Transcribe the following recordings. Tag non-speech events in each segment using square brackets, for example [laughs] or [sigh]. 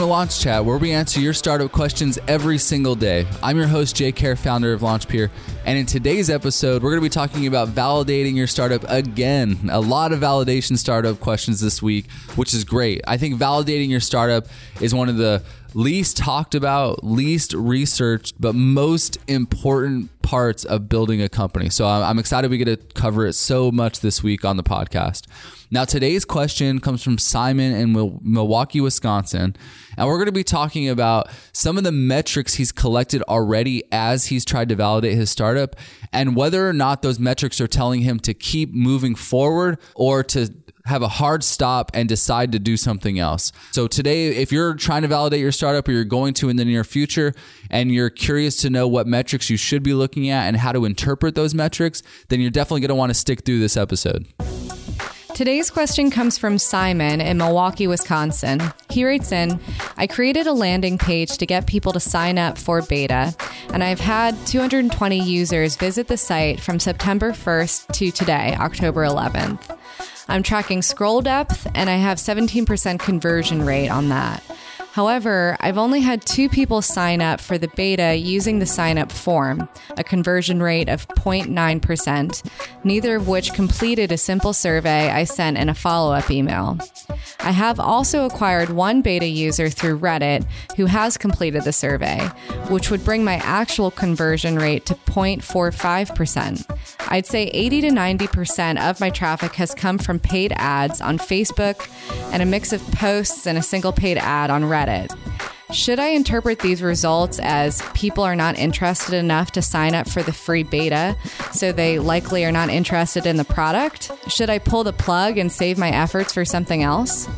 to Launch Chat, where we answer your startup questions every single day. I'm your host, Jay Kerr, founder of LaunchPeer, and in today's episode, we're going to be talking about validating your startup again. A lot of validation startup questions this week, which is great. I think validating your startup is one of the least talked about, least researched, but most important parts of building a company. So I'm excited we get to cover it so much this week on the podcast. Now, today's question comes from Simon in Milwaukee, Wisconsin. And we're going to be talking about some of the metrics he's collected already as he's tried to validate his startup and whether or not those metrics are telling him to keep moving forward or to have a hard stop and decide to do something else. So today, if you're trying to validate your startup or you're going to in the near future and you're curious to know what metrics you should be looking at and how to interpret those metrics, then you're definitely going to want to stick through this episode. Today's question comes from Simon in Milwaukee, Wisconsin. He writes in I created a landing page to get people to sign up for beta, and I've had 220 users visit the site from September 1st to today, October 11th. I'm tracking scroll depth, and I have 17% conversion rate on that. However, I've only had two people sign up for the beta using the sign up form, a conversion rate of 0.9%, neither of which completed a simple survey I sent in a follow up email. I have also acquired one beta user through Reddit who has completed the survey, which would bring my actual conversion rate to 0.45%. I'd say 80 to 90% of my traffic has come from paid ads on Facebook and a mix of posts and a single paid ad on Reddit. Should I interpret these results as people are not interested enough to sign up for the free beta, so they likely are not interested in the product? Should I pull the plug and save my efforts for something else?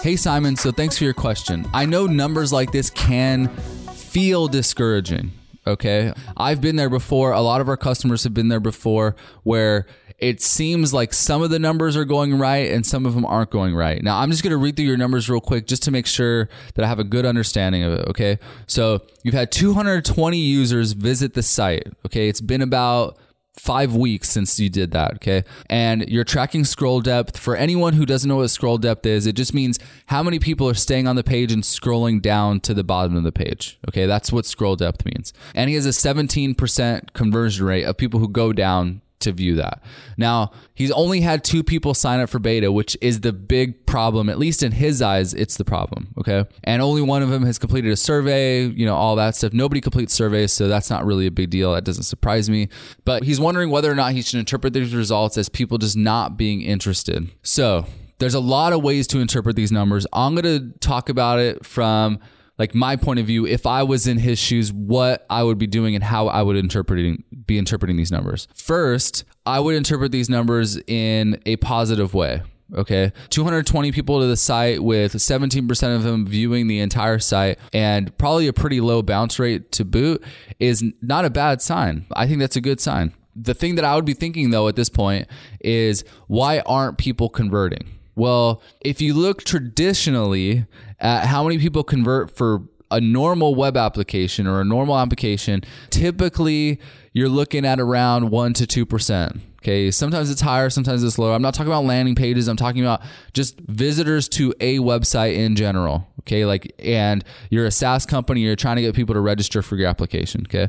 Hey, Simon, so thanks for your question. I know numbers like this can feel discouraging. Okay. I've been there before. A lot of our customers have been there before where it seems like some of the numbers are going right and some of them aren't going right. Now, I'm just going to read through your numbers real quick just to make sure that I have a good understanding of it. Okay. So you've had 220 users visit the site. Okay. It's been about five weeks since you did that. Okay. And you're tracking scroll depth. For anyone who doesn't know what scroll depth is, it just means how many people are staying on the page and scrolling down to the bottom of the page. Okay. That's what scroll depth means. And he has a 17% conversion rate of people who go down to view that. Now, he's only had two people sign up for beta, which is the big problem. At least in his eyes, it's the problem. Okay. And only one of them has completed a survey, you know, all that stuff. Nobody completes surveys, so that's not really a big deal. That doesn't surprise me. But he's wondering whether or not he should interpret these results as people just not being interested. So, there's a lot of ways to interpret these numbers. I'm going to talk about it from like my point of view, if I was in his shoes, what I would be doing and how I would interpreting be interpreting these numbers. First, I would interpret these numbers in a positive way. Okay. 220 people to the site with 17% of them viewing the entire site and probably a pretty low bounce rate to boot is not a bad sign. I think that's a good sign. The thing that I would be thinking though at this point is why aren't people converting? Well, if you look traditionally at how many people convert for a normal web application or a normal application, typically you're looking at around 1 to 2%. Okay, sometimes it's higher, sometimes it's lower. I'm not talking about landing pages, I'm talking about just visitors to a website in general. Okay, like, and you're a SaaS company, you're trying to get people to register for your application. Okay,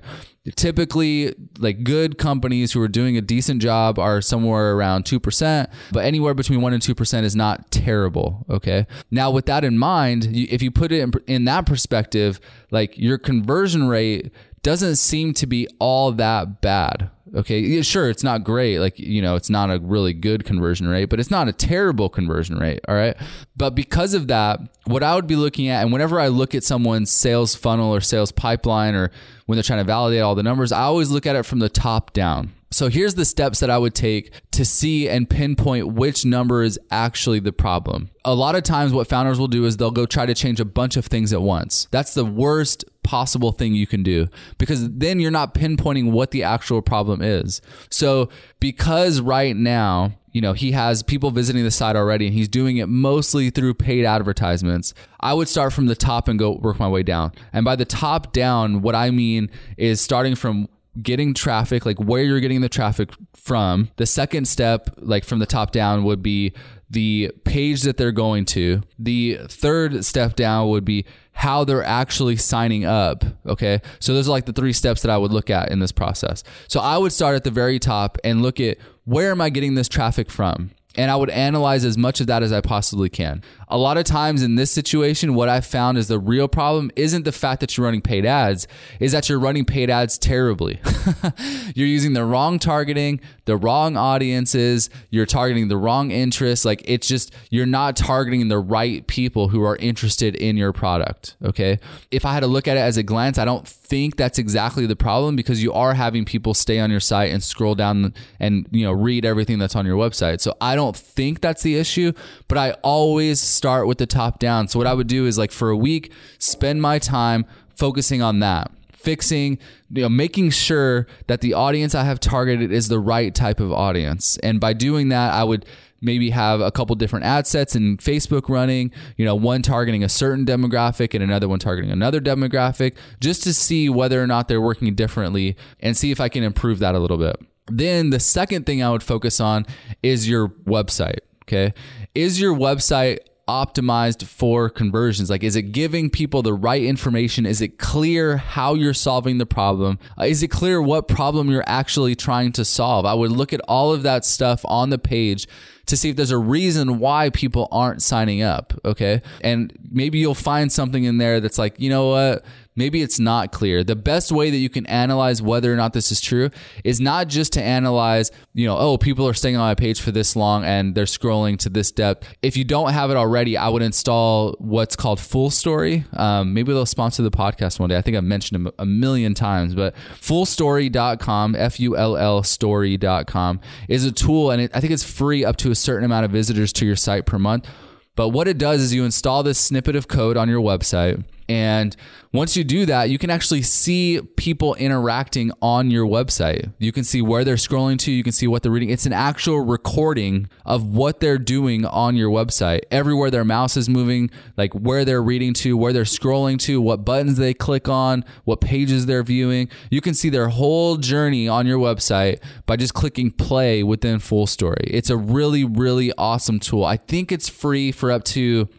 typically, like good companies who are doing a decent job are somewhere around 2%, but anywhere between 1 and 2% is not terrible. Okay, now with that in mind, if you put it in, in that perspective, like your conversion rate doesn't seem to be all that bad. Okay, yeah, sure, it's not great. Like, you know, it's not a really good conversion rate, but it's not a terrible conversion rate. All right. But because of that, what I would be looking at, and whenever I look at someone's sales funnel or sales pipeline, or when they're trying to validate all the numbers, I always look at it from the top down. So here's the steps that I would take to see and pinpoint which number is actually the problem. A lot of times, what founders will do is they'll go try to change a bunch of things at once. That's the worst possible thing you can do because then you're not pinpointing what the actual problem is. So, because right now, you know, he has people visiting the site already and he's doing it mostly through paid advertisements. I would start from the top and go work my way down. And by the top down, what I mean is starting from getting traffic, like where you're getting the traffic from. The second step, like from the top down, would be the page that they're going to. The third step down would be how they're actually signing up. Okay. So those are like the three steps that I would look at in this process. So I would start at the very top and look at where am I getting this traffic from? and I would analyze as much of that as I possibly can. A lot of times in this situation, what I've found is the real problem isn't the fact that you're running paid ads, is that you're running paid ads terribly. [laughs] you're using the wrong targeting, the wrong audiences, you're targeting the wrong interests. Like it's just, you're not targeting the right people who are interested in your product. Okay. If I had to look at it as a glance, I don't think that's exactly the problem because you are having people stay on your site and scroll down and, you know, read everything that's on your website. So I don't think that's the issue, but I always start with the top down. So what I would do is like for a week, spend my time focusing on that fixing, you know, making sure that the audience I have targeted is the right type of audience. And by doing that, I would maybe have a couple different ad sets in Facebook running, you know, one targeting a certain demographic and another one targeting another demographic, just to see whether or not they're working differently and see if I can improve that a little bit. Then the second thing I would focus on is your website. Okay. Is your website optimized for conversions? Like, is it giving people the right information? Is it clear how you're solving the problem? Uh, is it clear what problem you're actually trying to solve? I would look at all of that stuff on the page to see if there's a reason why people aren't signing up. Okay. And maybe you'll find something in there that's like, you know what? Maybe it's not clear. The best way that you can analyze whether or not this is true is not just to analyze, you know, oh, people are staying on my page for this long and they're scrolling to this depth. If you don't have it already, I would install what's called Fullstory. Um, maybe they'll sponsor the podcast one day. I think I've mentioned them a million times, but fullstory.com, F U L L story.com is a tool and it, I think it's free up to a certain amount of visitors to your site per month. But what it does is you install this snippet of code on your website and once you do that, you can actually see people interacting on your website. You can see where they're scrolling to, you can see what they're reading. It's an actual recording of what they're doing on your website. Everywhere their mouse is moving, like where they're reading to, where they're scrolling to, what buttons they click on, what pages they're viewing. You can see their whole journey on your website by just clicking play within Fullstory. It's a really, really awesome tool. I think it's free for up to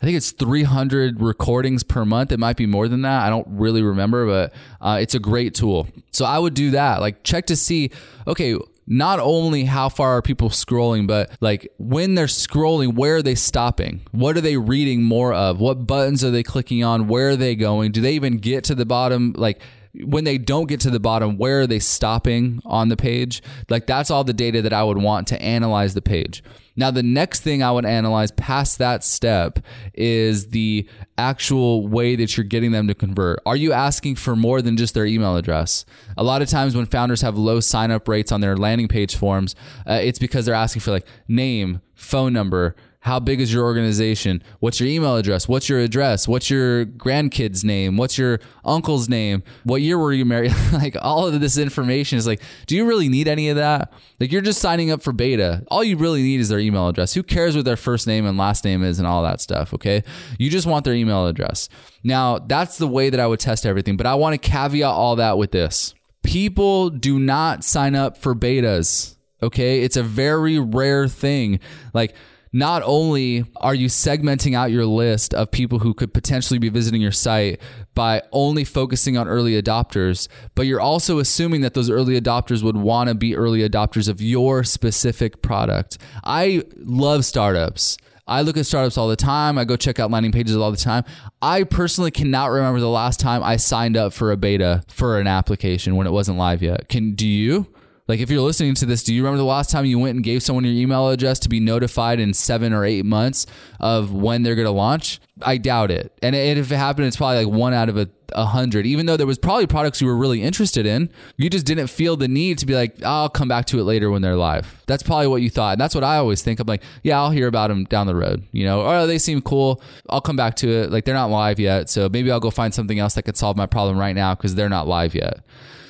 I think it's 300 recordings per month. It might be more than that. I don't really remember, but uh, it's a great tool. So I would do that. Like check to see, okay, not only how far are people scrolling, but like when they're scrolling, where are they stopping? What are they reading more of? What buttons are they clicking on? Where are they going? Do they even get to the bottom? Like when they don't get to the bottom, where are they stopping on the page? Like that's all the data that I would want to analyze the page. Now, the next thing I would analyze past that step is the actual way that you're getting them to convert. Are you asking for more than just their email address? A lot of times when founders have low sign up rates on their landing page forms, uh, it's because they're asking for like name, phone number, how big is your organization? What's your email address? What's your address? What's your grandkid's name? What's your uncle's name? What year were you married? [laughs] like all of this information is like, do you really need any of that? Like you're just signing up for beta. All you really need is their email address. Who cares what their first name and last name is and all that stuff, okay? You just want their email address. Now, that's the way that I would test everything, but I want to caveat all that with this. People do not sign up for betas, okay? It's a very rare thing. Like not only are you segmenting out your list of people who could potentially be visiting your site by only focusing on early adopters, but you're also assuming that those early adopters would want to be early adopters of your specific product. I love startups. I look at startups all the time. I go check out landing pages all the time. I personally cannot remember the last time I signed up for a beta for an application when it wasn't live yet. Can do you? Like, if you're listening to this, do you remember the last time you went and gave someone your email address to be notified in seven or eight months of when they're going to launch? I doubt it. And if it happened, it's probably like one out of a, a hundred. Even though there was probably products you were really interested in, you just didn't feel the need to be like, I'll come back to it later when they're live. That's probably what you thought. And that's what I always think. I'm like, yeah, I'll hear about them down the road. You know, oh, they seem cool. I'll come back to it. Like they're not live yet, so maybe I'll go find something else that could solve my problem right now because they're not live yet.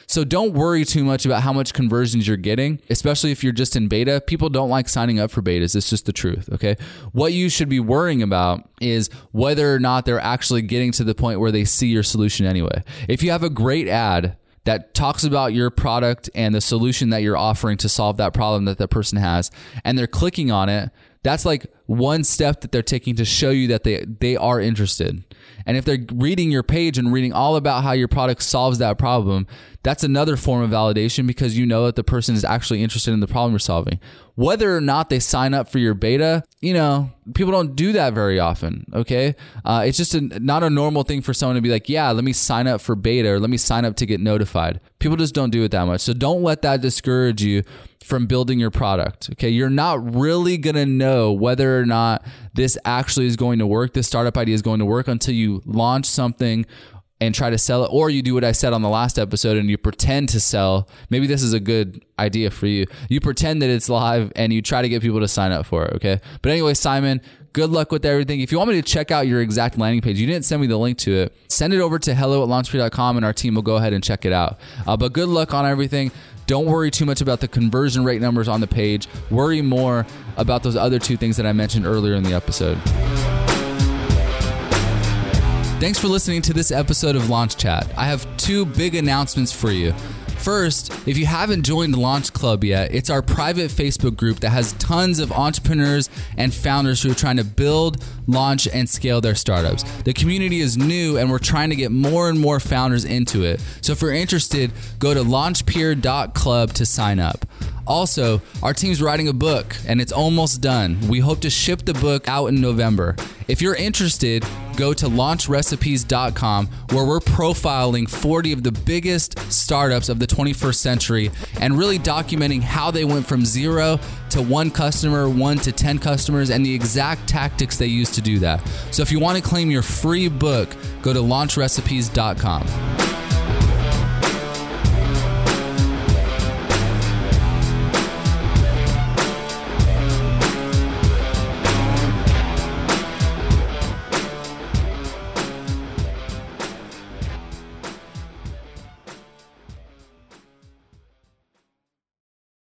So don't worry too much about how much conversions you're getting, especially if you're just in beta. People don't like signing up for betas. It's just the truth. Okay. What you should be worrying about is whether or not they're actually getting to the point where they see your solution anyway. If you have a great ad, that talks about your product and the solution that you're offering to solve that problem that that person has and they're clicking on it That's like one step that they're taking to show you that they they are interested. And if they're reading your page and reading all about how your product solves that problem, that's another form of validation because you know that the person is actually interested in the problem you're solving. Whether or not they sign up for your beta, you know, people don't do that very often. Okay. Uh, it's just a, not a normal thing for someone to be like, yeah, let me sign up for beta or let me sign up to get notified. People just don't do it that much. So don't let that discourage you from building your product. Okay. You're not really to know whether or not this actually is going to work, this startup idea is going to work until you launch something and try to sell it or you do what I said on the last episode and you pretend to sell. Maybe this is a good idea for you. You pretend that it's live and you try to get people to sign up for it, okay? But anyway, Simon, good luck with everything. If you want me to check out your exact landing page, you didn't send me the link to it. Send it over to hello at and our team will go ahead and check it out. Uh, but good luck on everything. Don't worry too much about the conversion rate numbers on the page. Worry more about those other two things that I mentioned earlier in the episode. Thanks for listening to this episode of Launch Chat. I have two big announcements for you. First, if you haven't joined Launch Club yet, it's our private Facebook group that has tons of entrepreneurs and founders who are trying to build, launch, and scale their startups. The community is new and we're trying to get more and more founders into it. So if you're interested, go to launchpeer.club to sign up. Also, our team's writing a book and it's almost done. We hope to ship the book out in November. If you're interested, go to launchrecipes.com where we're profiling 40 of the biggest startups of the 21st century and really documenting how they went from zero to one customer, one to 10 customers, and the exact tactics they used to do that. So if you want to claim your free book, go to launchrecipes.com.